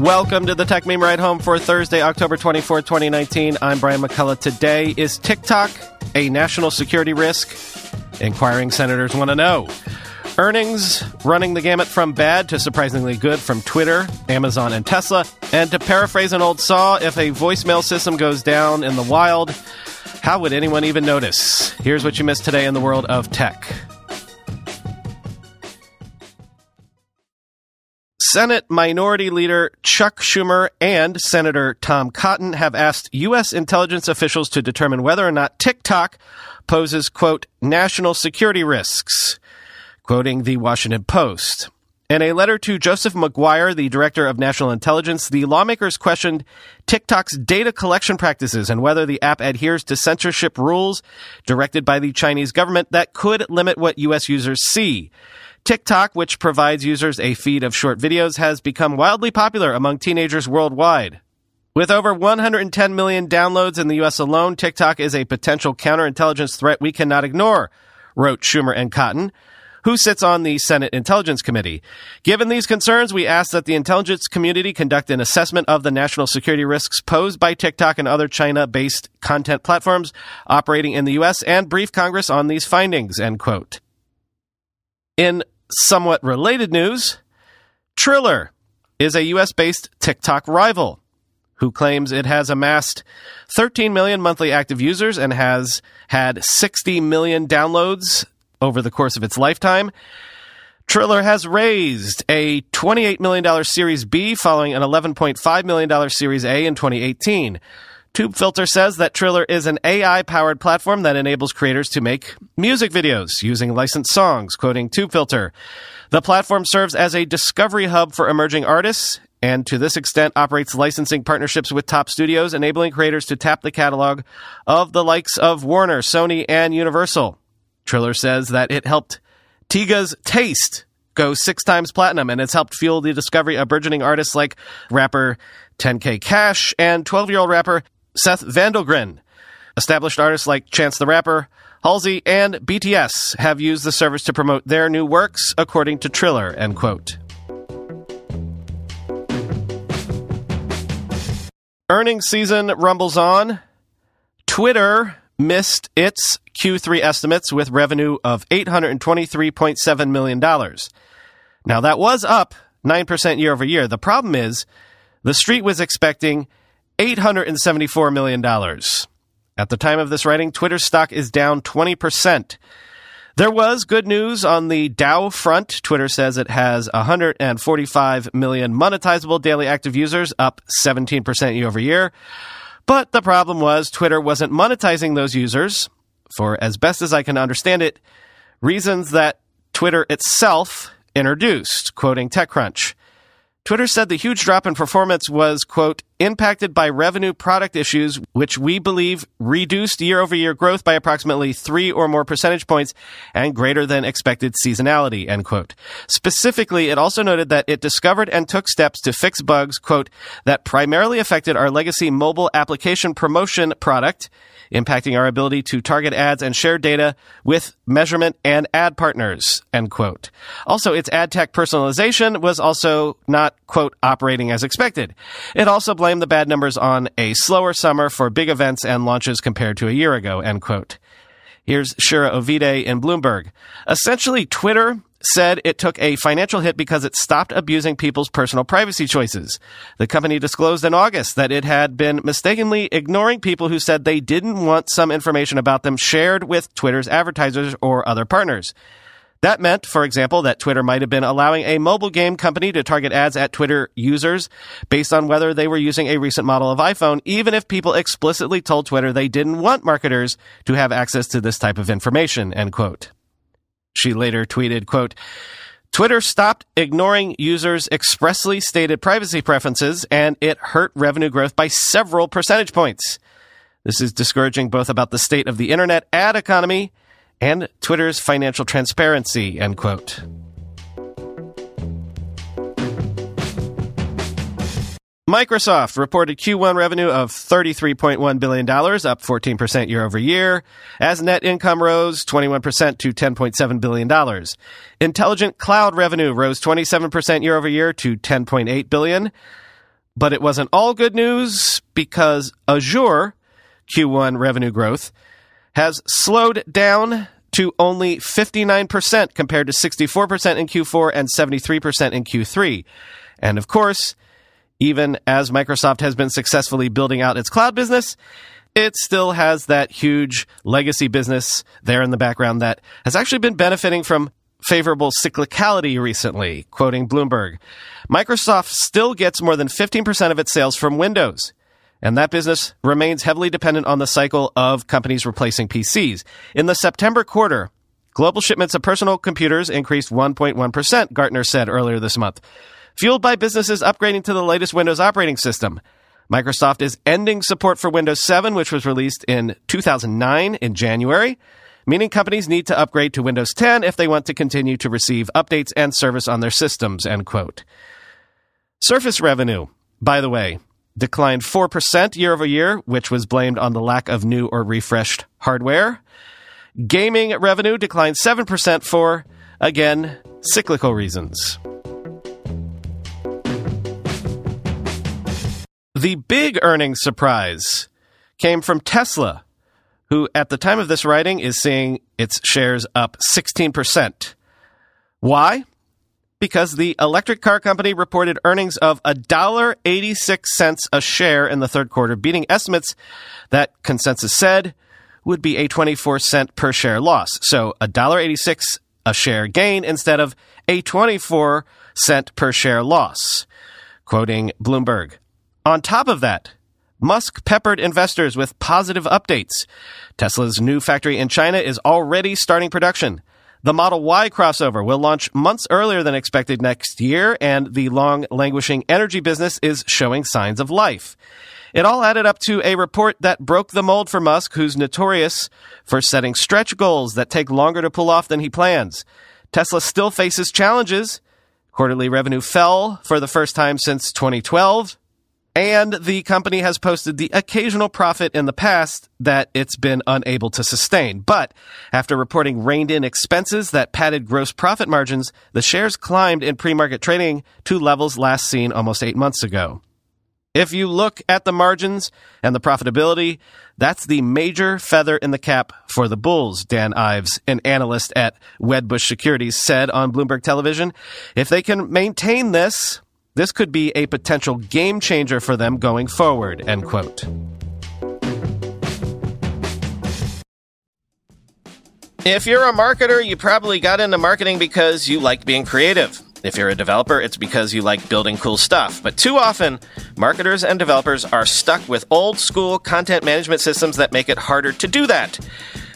Welcome to the Techmeme Ride Home for Thursday, October 24th, 2019. I'm Brian McCullough. Today is TikTok a national security risk? Inquiring senators want to know. Earnings running the gamut from bad to surprisingly good from Twitter, Amazon, and Tesla. And to paraphrase an old saw, if a voicemail system goes down in the wild, how would anyone even notice? Here's what you missed today in the world of tech. Senate Minority Leader Chuck Schumer and Senator Tom Cotton have asked U.S. intelligence officials to determine whether or not TikTok poses, quote, national security risks, quoting the Washington Post. In a letter to Joseph Maguire, the director of national intelligence, the lawmakers questioned TikTok's data collection practices and whether the app adheres to censorship rules directed by the Chinese government that could limit what U.S. users see. TikTok, which provides users a feed of short videos, has become wildly popular among teenagers worldwide. With over 110 million downloads in the US alone, TikTok is a potential counterintelligence threat we cannot ignore, wrote Schumer and Cotton, who sits on the Senate Intelligence Committee. Given these concerns, we ask that the intelligence community conduct an assessment of the national security risks posed by TikTok and other China-based content platforms operating in the US and brief Congress on these findings, end quote. In somewhat related news, Triller is a US based TikTok rival who claims it has amassed 13 million monthly active users and has had 60 million downloads over the course of its lifetime. Triller has raised a $28 million Series B following an $11.5 million Series A in 2018. TubeFilter says that Triller is an AI powered platform that enables creators to make music videos using licensed songs, quoting TubeFilter. The platform serves as a discovery hub for emerging artists and to this extent operates licensing partnerships with top studios, enabling creators to tap the catalog of the likes of Warner, Sony, and Universal. Triller says that it helped Tyga's Taste go six times platinum, and it's helped fuel the discovery of burgeoning artists like rapper 10K Cash and 12 year old rapper Seth Vandalgren. Established artists like Chance the Rapper, Halsey, and BTS have used the service to promote their new works, according to Triller, end quote. Earnings season rumbles on. Twitter missed its Q3 estimates with revenue of $823.7 million. Now, that was up 9% year over year. The problem is the street was expecting $874 million. At the time of this writing, Twitter stock is down 20%. There was good news on the DAU front. Twitter says it has 145 million monetizable daily active users, up 17% year over year. But the problem was Twitter wasn't monetizing those users for, as best as I can understand it, reasons that Twitter itself introduced, quoting TechCrunch. Twitter said the huge drop in performance was, quote, impacted by revenue product issues, which we believe reduced year over year growth by approximately three or more percentage points and greater than expected seasonality, end quote. Specifically, it also noted that it discovered and took steps to fix bugs, quote, that primarily affected our legacy mobile application promotion product impacting our ability to target ads and share data with measurement and ad partners, end quote. Also, its ad tech personalization was also not, quote, operating as expected. It also blamed the bad numbers on a slower summer for big events and launches compared to a year ago, end quote. Here's Shira Ovide in Bloomberg. Essentially, Twitter said it took a financial hit because it stopped abusing people's personal privacy choices. The company disclosed in August that it had been mistakenly ignoring people who said they didn't want some information about them shared with Twitter's advertisers or other partners. That meant, for example, that Twitter might have been allowing a mobile game company to target ads at Twitter users based on whether they were using a recent model of iPhone, even if people explicitly told Twitter they didn't want marketers to have access to this type of information, end quote. She later tweeted, quote, Twitter stopped ignoring users' expressly stated privacy preferences, and it hurt revenue growth by several percentage points. This is discouraging both about the state of the internet ad economy and Twitter's financial transparency, end quote. Microsoft reported Q1 revenue of $33.1 billion, up 14% year over year, as net income rose 21% to $10.7 billion. Intelligent cloud revenue rose 27% year over year to 10.8 billion. But it wasn't all good news because Azure Q1 revenue growth has slowed down to only 59% compared to 64% in Q4 and 73% in Q3. And of course, even as Microsoft has been successfully building out its cloud business, it still has that huge legacy business there in the background that has actually been benefiting from favorable cyclicality recently, quoting Bloomberg. Microsoft still gets more than 15% of its sales from Windows, and that business remains heavily dependent on the cycle of companies replacing PCs. In the September quarter, global shipments of personal computers increased 1.1%, Gartner said earlier this month fueled by businesses upgrading to the latest Windows operating system. Microsoft is ending support for Windows 7, which was released in 2009 in January, meaning companies need to upgrade to Windows 10 if they want to continue to receive updates and service on their systems, end quote. Surface revenue, by the way, declined 4% year over year, which was blamed on the lack of new or refreshed hardware. Gaming revenue declined 7% for, again, cyclical reasons. The big earnings surprise came from Tesla, who at the time of this writing is seeing its shares up 16%. Why? Because the electric car company reported earnings of $1.86 a share in the third quarter, beating estimates that consensus said would be a 24 cent per share loss. So $1.86 a share gain instead of a 24 cent per share loss. Quoting Bloomberg. On top of that, Musk peppered investors with positive updates. Tesla's new factory in China is already starting production. The Model Y crossover will launch months earlier than expected next year, and the long languishing energy business is showing signs of life. It all added up to a report that broke the mold for Musk, who's notorious for setting stretch goals that take longer to pull off than he plans. Tesla still faces challenges. Quarterly revenue fell for the first time since 2012. And the company has posted the occasional profit in the past that it's been unable to sustain. But after reporting reined in expenses that padded gross profit margins, the shares climbed in pre-market trading to levels last seen almost eight months ago. If you look at the margins and the profitability, that's the major feather in the cap for the Bulls, Dan Ives, an analyst at Wedbush Securities, said on Bloomberg Television. If they can maintain this, this could be a potential game changer for them going forward, end quote. If you're a marketer, you probably got into marketing because you like being creative. If you're a developer, it's because you like building cool stuff. But too often, marketers and developers are stuck with old school content management systems that make it harder to do that.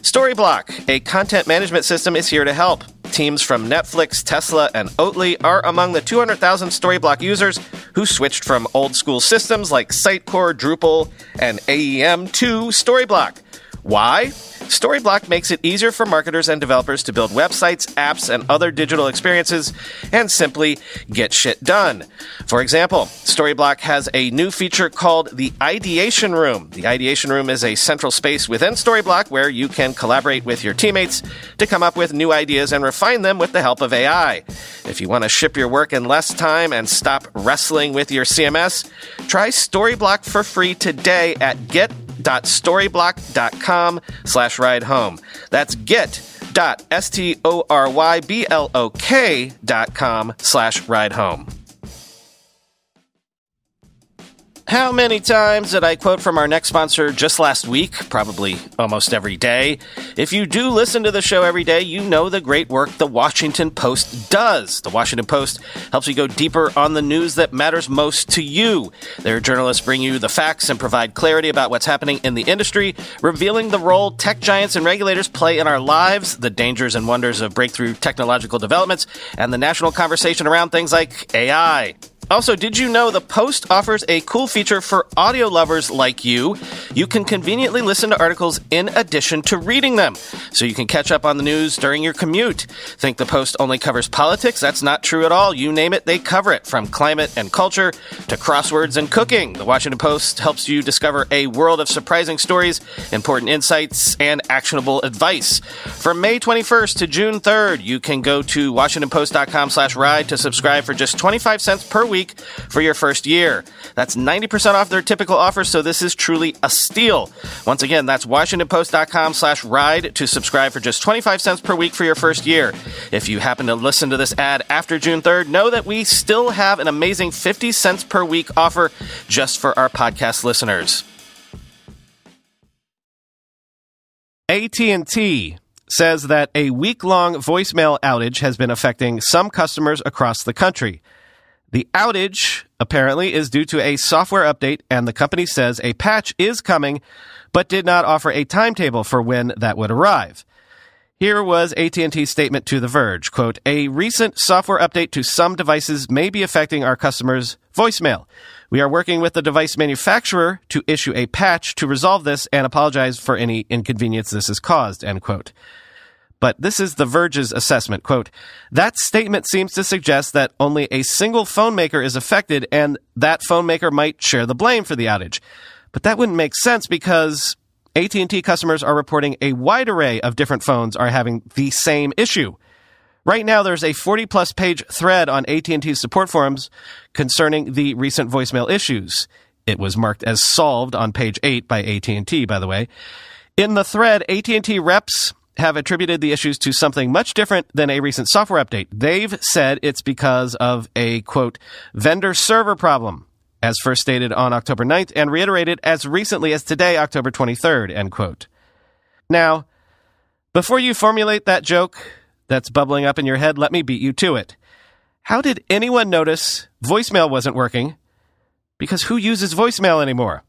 Storyblok, a content management system, is here to help. Teams from Netflix, Tesla, and Oatly are among the 200,000 Storyblok users who switched from old school systems like Sitecore, Drupal, and AEM to Storyblok. Why? Storyblok makes it easier for marketers and developers to build websites, apps, and other digital experiences and simply get shit done. For example, Storyblok has a new feature called the Ideation Room. The Ideation Room is a central space within Storyblok where you can collaborate with your teammates to come up with new ideas and refine them with the help of AI. If you want to ship your work in less time and stop wrestling with your CMS, try Storyblok for free today at get get.storyblok.com slash ride home. That's get.storyblok.com slash ride home. How many times did I quote from our next sponsor just last week? Probably almost every day. If you do listen to the show every day, you know the great work the Washington Post does. The Washington Post helps you go deeper on the news that matters most to you. Their journalists bring you the facts and provide clarity about what's happening in the industry, revealing the role tech giants and regulators play in our lives, the dangers and wonders of breakthrough technological developments, and the national conversation around things like AI. Also, did you know the Post offers a cool feature for audio lovers like you? You can conveniently listen to articles in addition to reading them, so you can catch up on the news during your commute. Think the Post only covers politics? That's not true at all. You name it, they cover it, from climate and culture to crosswords and cooking. The Washington Post helps you discover a world of surprising stories, important insights, and actionable advice. From May 21st to June 3rd, you can go to washingtonpost.com/ride to subscribe for just 25 cents per week week for your first year. That's 90% off their typical offer, so this is truly a steal. Once again, that's WashingtonPost.com slash ride to subscribe for just 25 cents per week for your first year. If you happen to listen to this ad after June 3rd, know that we still have an amazing 50 cents per week offer just for our podcast listeners. AT&T says that a week-long voicemail outage has been affecting some customers across the country. The outage, apparently, is due to a software update, and the company says a patch is coming, but did not offer a timetable for when that would arrive. Here was AT&T's statement to The Verge, quote, "A recent software update to some devices may be affecting our customers' voicemail. We are working with the device manufacturer to issue a patch to resolve this and apologize for any inconvenience this has caused." End quote. But this is The Verge's assessment. Quote, that statement seems to suggest that only a single phone maker is affected and that phone maker might share the blame for the outage. But that wouldn't make sense because AT&T customers are reporting a wide array of different phones are having the same issue. Right now, there's a 40 plus page thread on AT&T's support forums concerning the recent voicemail issues. It was marked as solved on page 8 by AT&T, by the way. In the thread, AT&T reps have attributed the issues to something much different than a recent software update. They've said it's because of a quote, vendor server problem, as first stated on October 9th and reiterated as recently as today, October 23rd, end quote. Now, before you formulate that joke that's bubbling up in your head, let me beat you to it. How did anyone notice voicemail wasn't working? Because who uses voicemail anymore?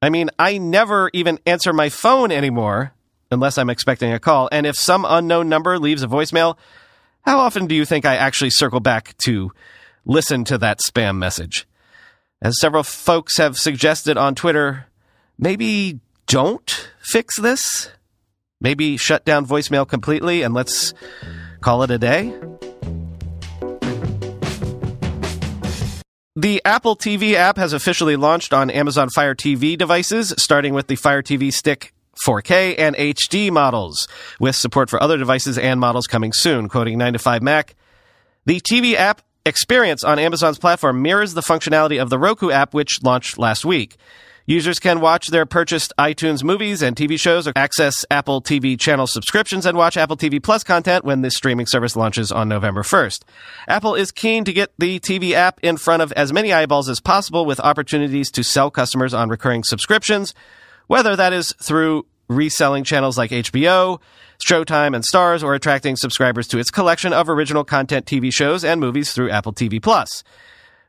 I mean, I never even answer my phone anymore unless I'm expecting a call. And if some unknown number leaves a voicemail, how often do you think I actually circle back to listen to that spam message? As several folks have suggested on Twitter, maybe don't fix this. Maybe shut down voicemail completely and let's call it a day. The Apple TV app has officially launched on Amazon Fire TV devices, starting with the Fire TV Stick 4K and HD models, with support for other devices and models coming soon, quoting 9 to 5 Mac. The TV app experience on Amazon's platform mirrors the functionality of the Roku app, which launched last week. Users can watch their purchased iTunes movies and TV shows, or access Apple TV channel subscriptions, and watch Apple TV Plus content when this streaming service launches on November 1st. Apple is keen to get the TV app in front of as many eyeballs as possible with opportunities to sell customers on recurring subscriptions whether that is through reselling channels like HBO, Showtime, and Starz, or attracting subscribers to its collection of original content TV shows and movies through Apple TV Plus.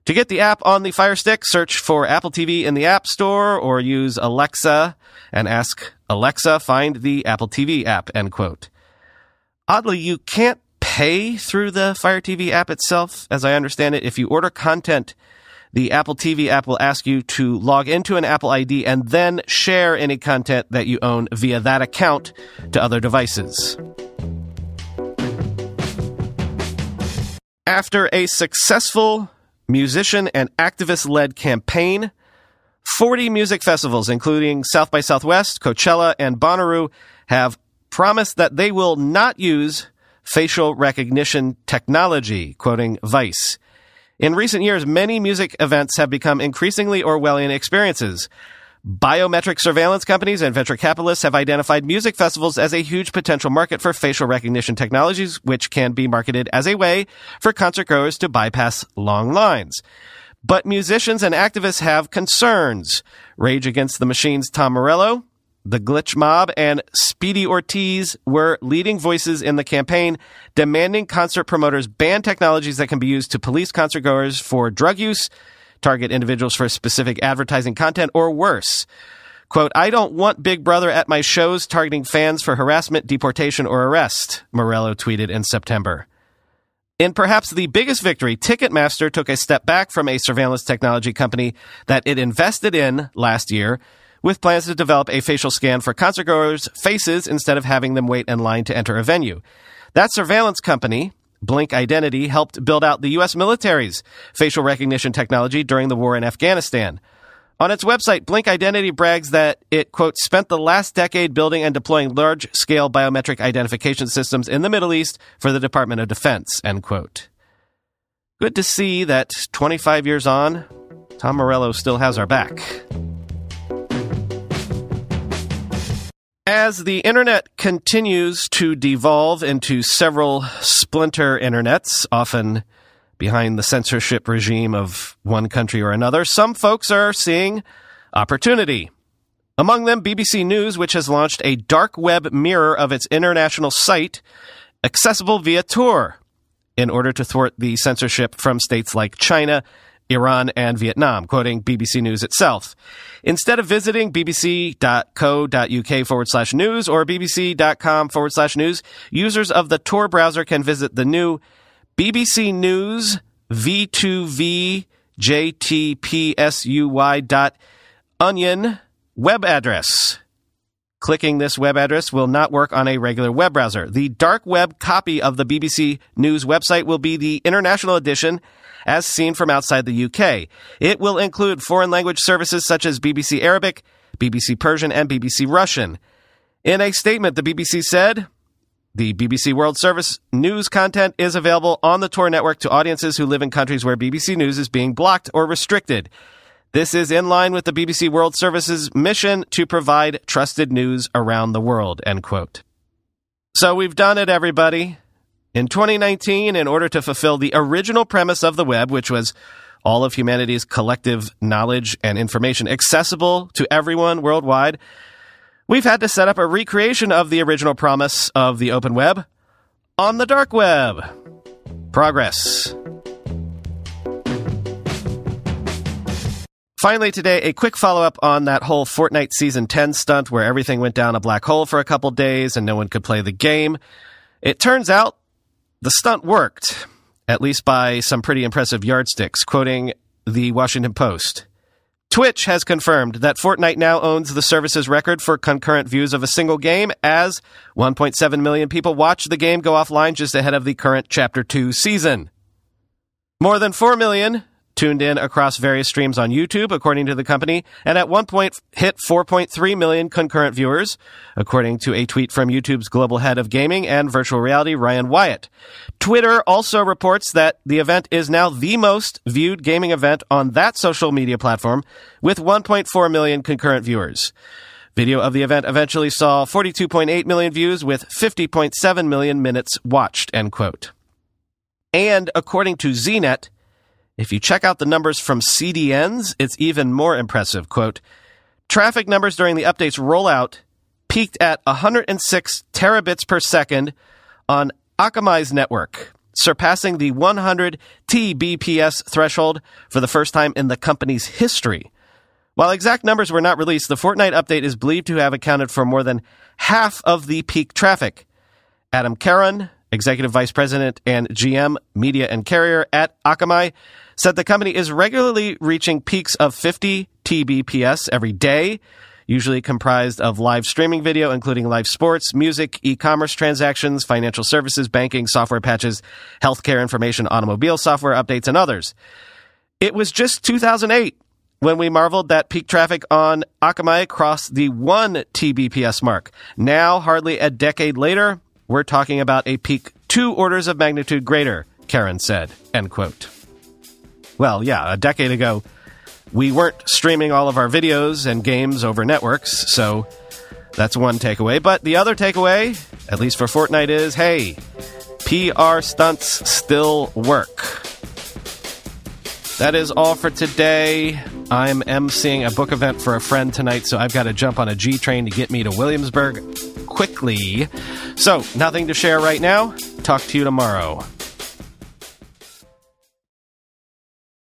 To get the app on the Fire Stick, search for Apple TV in the App Store or use Alexa and ask Alexa, find the Apple TV app, end quote. Oddly, you can't pay through the Fire TV app itself, as I understand it. If you order content the Apple TV app will ask you to log into an Apple ID and then share any content that you own via that account to other devices. After a successful musician and activist led campaign, 40 music festivals, including South by Southwest, Coachella, and Bonnaroo, have promised that they will not use facial recognition technology, quoting Vice. In recent years, many music events have become increasingly Orwellian experiences. Biometric surveillance companies and venture capitalists have identified music festivals as a huge potential market for facial recognition technologies, which can be marketed as a way for concert goers to bypass long lines. But musicians and activists have concerns. Rage Against the Machine's Tom Morello, the Glitch Mob, and Speedy Ortiz were leading voices in the campaign, demanding concert promoters ban technologies that can be used to police concertgoers for drug use, target individuals for specific advertising content, or worse. Quote, I don't want Big Brother at my shows targeting fans for harassment, deportation, or arrest, Morello tweeted in September. In perhaps the biggest victory, Ticketmaster took a step back from a surveillance technology company that it invested in last year with plans to develop a facial scan for concertgoers' faces instead of having them wait in line to enter a venue. That surveillance company, Blink Identity, helped build out the U.S. military's facial recognition technology during the war in Afghanistan. On its website, Blink Identity brags that it, quote, spent the last decade building and deploying large scale biometric identification systems in the Middle East for the Department of Defense, end quote. Good to see that 25 years on, Tom Morello still has our back. As the internet continues to devolve into several splinter internets, often behind the censorship regime of one country or another, some folks are seeing opportunity. Among them, BBC News, which has launched a dark web mirror of its international site, accessible via Tor, in order to thwart the censorship from states like China, Iran, and Vietnam, quoting BBC News itself. Instead of visiting bbc.co.uk forward slash news or bbc.com forward slash news, users of the Tor browser can visit the new BBC News V2V JTPSUY dot onion web address. Clicking this web address will not work on a regular web browser. The dark web copy of the BBC News website will be the international edition as seen from outside the UK. It will include foreign language services such as BBC Arabic, BBC Persian, and BBC Russian. In a statement, the BBC said, the BBC World Service news content is available on the Tor network to audiences who live in countries where BBC News is being blocked or restricted. This is in line with the BBC World Service's mission to provide trusted news around the world, end quote. So we've done it, everybody. In 2019, in order to fulfill the original premise of the web, which was all of humanity's collective knowledge and information accessible to everyone worldwide, we've had to set up a recreation of the original promise of the open web on the dark web. Progress. Finally, today, a quick follow up on that whole Fortnite Season 10 stunt where everything went down a black hole for a couple days and no one could play the game. It turns out the stunt worked, at least by some pretty impressive yardsticks, quoting the Washington Post. Twitch has confirmed that Fortnite now owns the service's record for concurrent views of a single game, as 1.7 million people watched the game go offline just ahead of the current Chapter 2 season. More than 4 million tuned in across various streams on YouTube, according to the company, and at one point hit 4.3 million concurrent viewers, according to a tweet from YouTube's global head of gaming and virtual reality, Ryan Wyatt. Twitter also reports that the event is now the most viewed gaming event on that social media platform, with 1.4 million concurrent viewers. Video of the event eventually saw 42.8 million views with 50.7 million minutes watched, end quote. And according to ZDNet, if you check out the numbers from CDNs, it's even more impressive. Quote, traffic numbers during the update's rollout peaked at 106 terabits per second on Akamai's network, surpassing the 100 Tbps threshold for the first time in the company's history. While exact numbers were not released, the Fortnite update is believed to have accounted for more than half of the peak traffic. Adam Karon, Executive Vice President and GM, Media and Carrier at Akamai, said the company is regularly reaching peaks of 50 TBPS every day, usually comprised of live streaming video, including live sports, music, e-commerce transactions, financial services, banking, software patches, healthcare information, automobile software updates, and others. It was just 2008 when we marveled that peak traffic on Akamai crossed the 1 TBPS mark. Now, hardly a decade later, we're talking about a peak two orders of magnitude greater, Karon said. End quote well, yeah, a decade ago, we weren't streaming all of our videos and games over networks, so that's one takeaway. But the other takeaway, at least for Fortnite, is hey, PR stunts still work. That is all for today. I'm emceeing a book event for a friend tonight, so I've got to jump on a G train to get me to Williamsburg quickly. So, nothing to share right now. Talk to you tomorrow.